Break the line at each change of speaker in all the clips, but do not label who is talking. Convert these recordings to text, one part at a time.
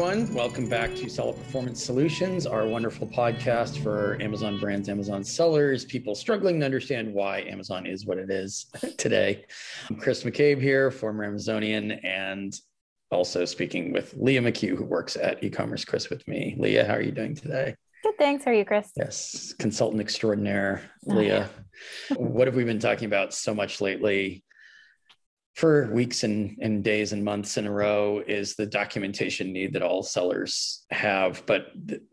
everyone. Welcome back to Seller Performance Solutions, our wonderful podcast for Amazon brands, Amazon sellers, people struggling to understand why Amazon is what it is today. I'm Chris McCabe here, former Amazonian, and also speaking with Leah McHugh, who works at e-commerce Chris with me. Leah, how are you doing today?
Good, thanks. How are you, Chris?
Yes, consultant extraordinaire, oh, Leah. Yeah. what have we been talking about so much lately? For weeks and, and days and months in a row is the documentation need that all sellers have. But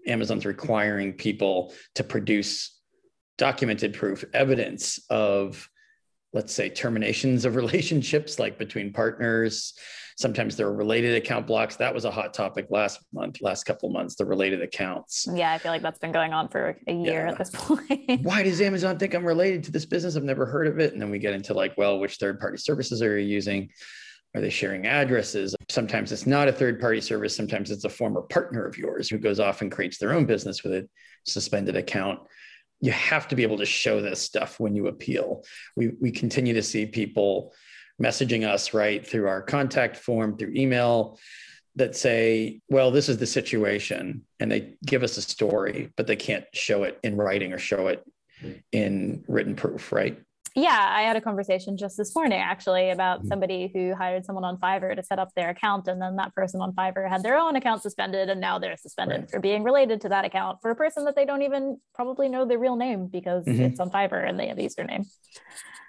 Amazon's requiring people to produce documented proof, evidence of, let's say, terminations of relationships, like between partners, Sometimes there are related account blocks. That was a hot topic last month, last couple months, the related accounts.
Yeah, I feel like that's been going on for a year yeah. at this point.
Why does Amazon think I'm related to this business? I've never heard of it. And then we get into like, well, which third party services are you using? Are they sharing addresses? Sometimes it's not a third party service. Sometimes it's a former partner of yours who goes off and creates their own business with a suspended account you have to be able to show this stuff when you appeal. We, we continue to see people messaging us right through our contact form through email that say well this is the situation and they give us a story but they can't show it in writing or show it in written proof right
yeah i had a conversation just this morning actually about mm-hmm. somebody who hired someone on fiverr to set up their account and then that person on fiverr had their own account suspended and now they're suspended right. for being related to that account for a person that they don't even probably know the real name because mm-hmm. it's on fiverr and they have a username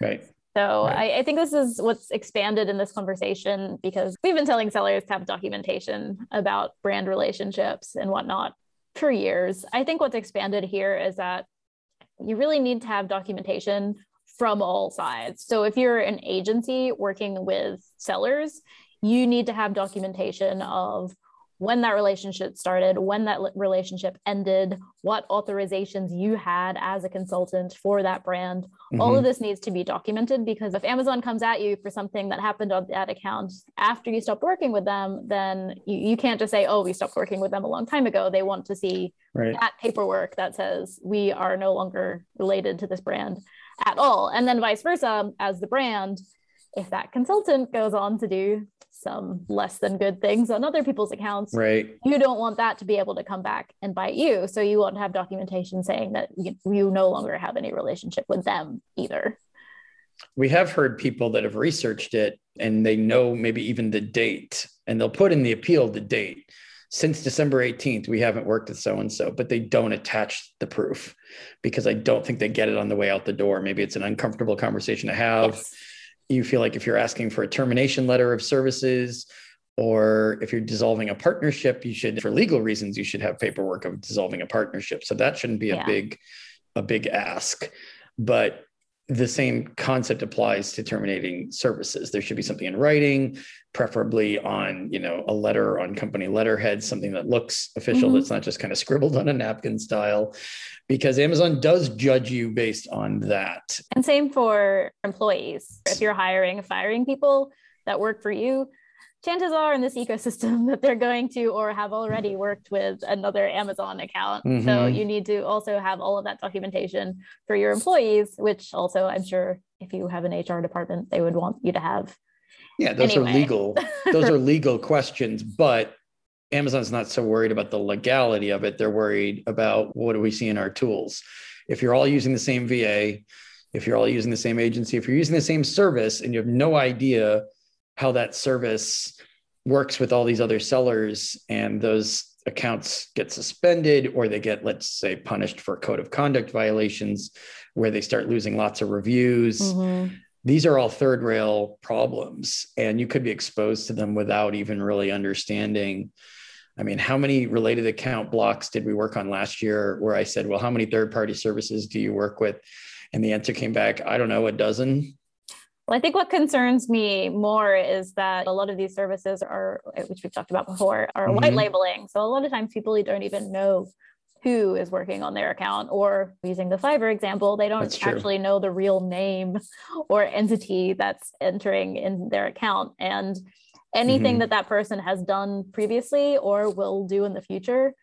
right
so right. I, I, think this is what's expanded in this conversation because we've been telling sellers to have documentation about brand relationships and whatnot for years. I think what's expanded here is that you really need to have documentation from all sides. So if you're an agency working with sellers, you need to have documentation of when that relationship started, when that relationship ended, what authorizations you had as a consultant for that brand. Mm-hmm. All of mm-hmm. this needs to be documented because if Amazon comes at you for something that happened on that account after you stopped working with them, then you, you can't just say, oh, we stopped working with them a long time ago. They want to see right. that paperwork that says we are no longer related to this brand at all. And then vice versa, as the brand, if that consultant goes on to do some less than good things on other people's accounts
right.
you don't want that to be able to come back and bite you. So you want to have documentation saying that you, you no longer have any relationship with them either.
We have heard people that have researched it and they know maybe even the date and they'll put in the appeal the date. Since December 18th, we haven't worked with so and so, but they don't attach the proof because I don't think they get it on the way out the door. Maybe it's an uncomfortable conversation to have. Yes you feel like if you're asking for a termination letter of services or if you're dissolving a partnership you should for legal reasons you should have paperwork of dissolving a partnership so that shouldn't be a yeah. big a big ask but the same concept applies to terminating services. There should be something in writing preferably on you know a letter on company letterhead something that looks official mm-hmm. that's not just kind of scribbled on a napkin style because amazon does judge you based on that.
And same for employees. If you're hiring firing people that work for you chances are in this ecosystem that they're going to or have already worked with another Amazon account. Mm-hmm. So you need to also have all of that documentation for your employees, which also I'm sure if you have an HR department, they would want you to have.
Yeah, those anyway. are legal. Those are legal questions, but Amazon's not so worried about the legality of it. They're worried about what do we see in our tools. If you're all using the same VA, if you're all using the same agency, if you're using the same service and you have no idea how that service works with all these other sellers and those accounts get suspended or they get let's say punished for code of conduct violations where they start losing lots of reviews mm-hmm. these are all third rail problems and you could be exposed to them without even really understanding I mean, how many related account blocks did we work on last year where I said, well, how many third party services do you work with? And the answer came back, I don't know, a dozen.
Well, I think what concerns me more is that a lot of these services are, which we've talked about before, are mm-hmm. white labeling. So a lot of times people don't even know who is working on their account or using the Fiverr example, they don't actually know the real name or entity that's entering in their account. And anything mm-hmm. that that person has done previously or will do in the future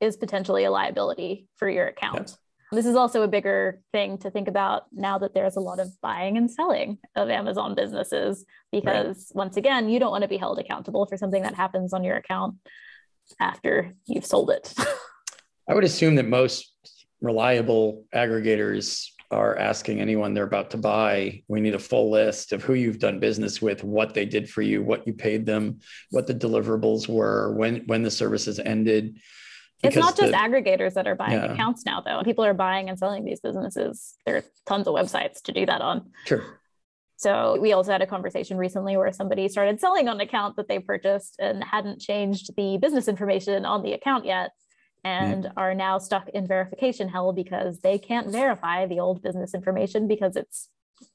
is potentially a liability for your account. This is also a bigger thing to think about now that there's a lot of buying and selling of Amazon businesses, because right. once again, you don't want to be held accountable for something that happens on your account after you've sold it.
I would assume that most reliable aggregators are asking anyone they're about to buy, we need a full list of who you've done business with, what they did for you, what you paid them, what the deliverables were, when when the services ended.
Because it's not just the, aggregators that are buying yeah. accounts now, though. People are buying and selling these businesses. There are tons of websites to do that on.
Sure.
So we also had a conversation recently where somebody started selling on an account that they purchased and hadn't changed the business information on the account yet and mm. are now stuck in verification hell because they can't verify the old business information because it's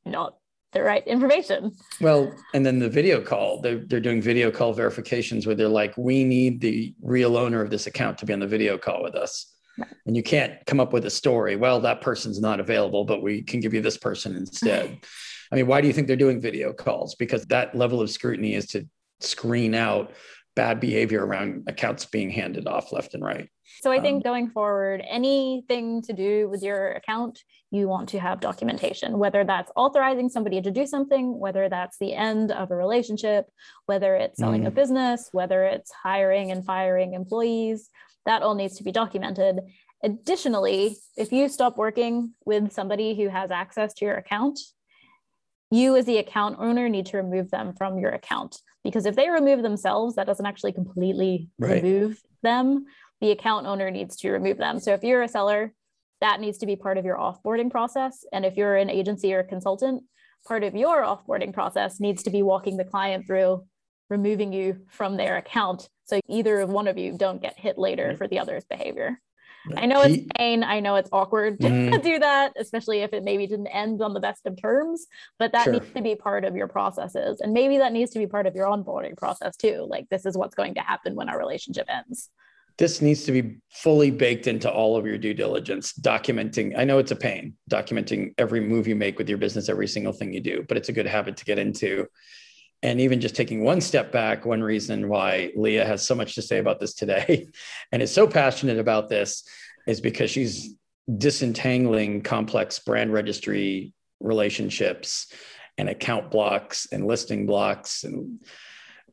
not the right information.
Well, and then the video call, they're, they're doing video call verifications where they're like, we need the real owner of this account to be on the video call with us. Right. And you can't come up with a story. Well, that person's not available, but we can give you this person instead. I mean, why do you think they're doing video calls? Because that level of scrutiny is to screen out bad behavior around accounts being handed off left and right.
So I think um, going forward, anything to do with your account, you want to have documentation, whether that's authorizing somebody to do something, whether that's the end of a relationship, whether it's selling mm. a business, whether it's hiring and firing employees, that all needs to be documented. Additionally, if you stop working with somebody who has access to your account, you as the account owner need to remove them from your account because if they remove themselves that doesn't actually completely right. remove them the account owner needs to remove them so if you're a seller that needs to be part of your offboarding process and if you're an agency or a consultant part of your offboarding process needs to be walking the client through removing you from their account so either of one of you don't get hit later for the other's behavior I know it's pain. I know it's awkward to mm. do that, especially if it maybe didn't end on the best of terms, but that sure. needs to be part of your processes. And maybe that needs to be part of your onboarding process too. Like, this is what's going to happen when our relationship ends.
This needs to be fully baked into all of your due diligence, documenting. I know it's a pain, documenting every move you make with your business, every single thing you do, but it's a good habit to get into and even just taking one step back, one reason why Leah has so much to say about this today and is so passionate about this is because she's disentangling complex brand registry relationships and account blocks and listing blocks and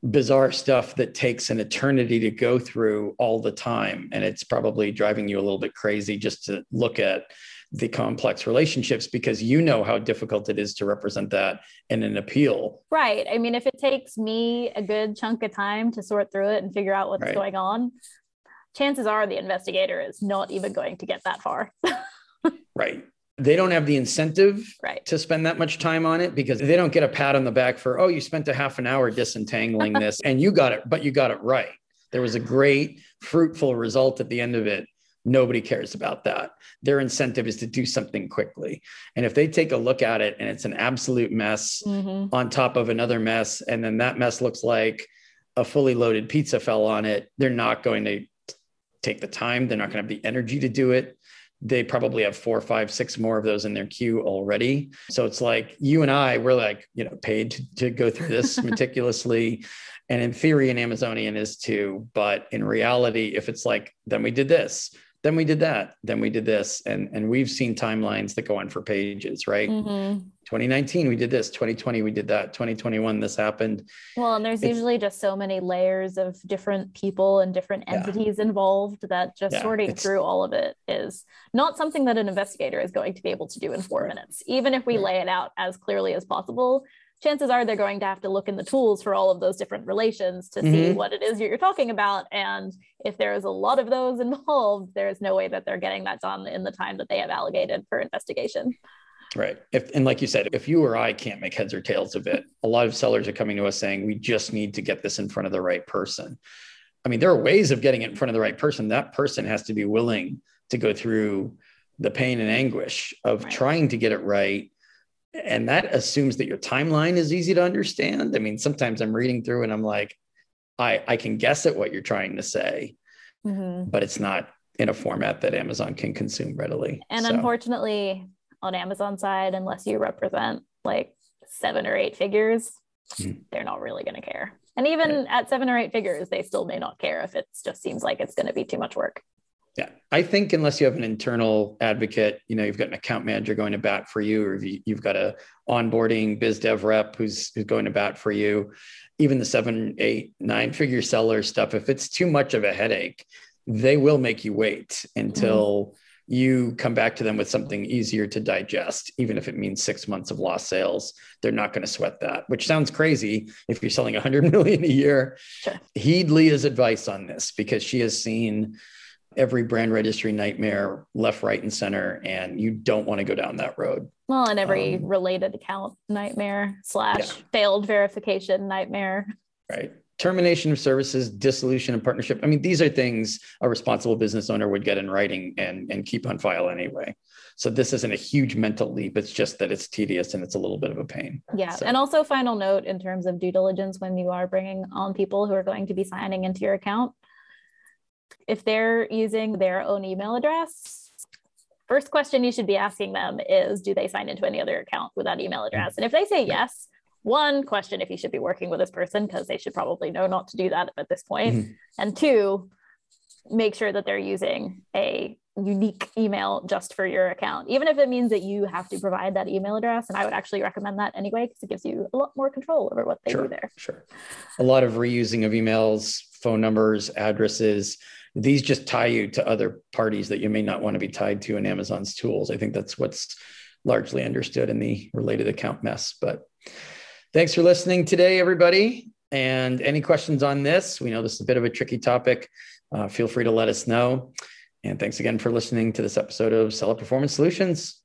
bizarre stuff that takes an eternity to go through all the time. And it's probably driving you a little bit crazy just to look at the complex relationships because you know how difficult it is to represent that in an appeal.
Right. I mean, if it takes me a good chunk of time to sort through it and figure out what's right. going on, chances are the investigator is not even going to get that far.
right. They don't have the incentive
right.
to spend that much time on it because they don't get a pat on the back for, oh, you spent a half an hour disentangling this and you got it, but you got it right. There was a great, fruitful result at the end of it Nobody cares about that. Their incentive is to do something quickly. And if they take a look at it and it's an absolute mess mm-hmm. on top of another mess, and then that mess looks like a fully loaded pizza fell on it, they're not going to take the time. They're not going to have the energy to do it. They probably have four, five, six more of those in their queue already. So it's like you and I, we're like, you know, paid to, to go through this meticulously. And in theory, an Amazonian is too. But in reality, if it's like, then we did this, then we did that then we did this and and we've seen timelines that go on for pages right mm-hmm. 2019 we did this 2020 we did that 2021 this happened
well and there's it's, usually just so many layers of different people and different entities yeah. involved that just yeah, sorting through all of it is not something that an investigator is going to be able to do in four right. minutes even if we right. lay it out as clearly as possible chances are they're going to have to look in the tools for all of those different relations to mm-hmm. see what it is you're talking about. And if there's a lot of those involved, there's no way that they're getting that done in the time that they have allocated for investigation.
Right. If, and like you said, if you or I can't make heads or tails of it, a lot of sellers are coming to us saying, we just need to get this in front of the right person. I mean, there are ways of getting it in front of the right person. That person has to be willing to go through the pain and anguish of right. trying to get it right and that assumes that your timeline is easy to understand. I mean, sometimes I'm reading through and I'm like, I, I can guess at what you're trying to say, mm-hmm. but it's not in a format that Amazon can consume readily.
And so. unfortunately, on Amazon side, unless you represent like seven or eight figures, mm-hmm. they're not really going to care. And even right. at seven or eight figures, they still may not care if it just seems like it's going to be too much work.
Yeah. I think unless you have an internal advocate, you know, you've got an account manager going to bat for you, or you've got a onboarding biz dev rep who's, who's going to bat for you, even the seven, eight, nine figure seller stuff, if it's too much of a headache, they will make you wait until mm-hmm you come back to them with something easier to digest, even if it means six months of lost sales. They're not going to sweat that, which sounds crazy if you're selling 100 million a year. Sure. Heed Leah's advice on this because she has seen every brand registry nightmare left, right, and center, and you don't want to go down that road.
Well, and every um, related account nightmare slash yeah. failed verification nightmare.
Right termination of services, dissolution of partnership. I mean, these are things a responsible business owner would get in writing and, and keep on file anyway. So this isn't a huge mental leap. It's just that it's tedious and it's a little bit of a pain.
Yeah.
So.
And also, final note in terms of due diligence when you are bringing on people who are going to be signing into your account, if they're using their own email address, first question you should be asking them is do they sign into any other account with that email address? And if they say yes, one question if you should be working with this person because they should probably know not to do that at this point. Mm-hmm. and two make sure that they're using a unique email just for your account even if it means that you have to provide that email address and i would actually recommend that anyway because it gives you a lot more control over what they
sure,
do there
sure a lot of reusing of emails phone numbers addresses these just tie you to other parties that you may not want to be tied to in amazon's tools i think that's what's largely understood in the related account mess but Thanks for listening today, everybody. And any questions on this? We know this is a bit of a tricky topic. Uh, feel free to let us know. And thanks again for listening to this episode of Seller Performance Solutions.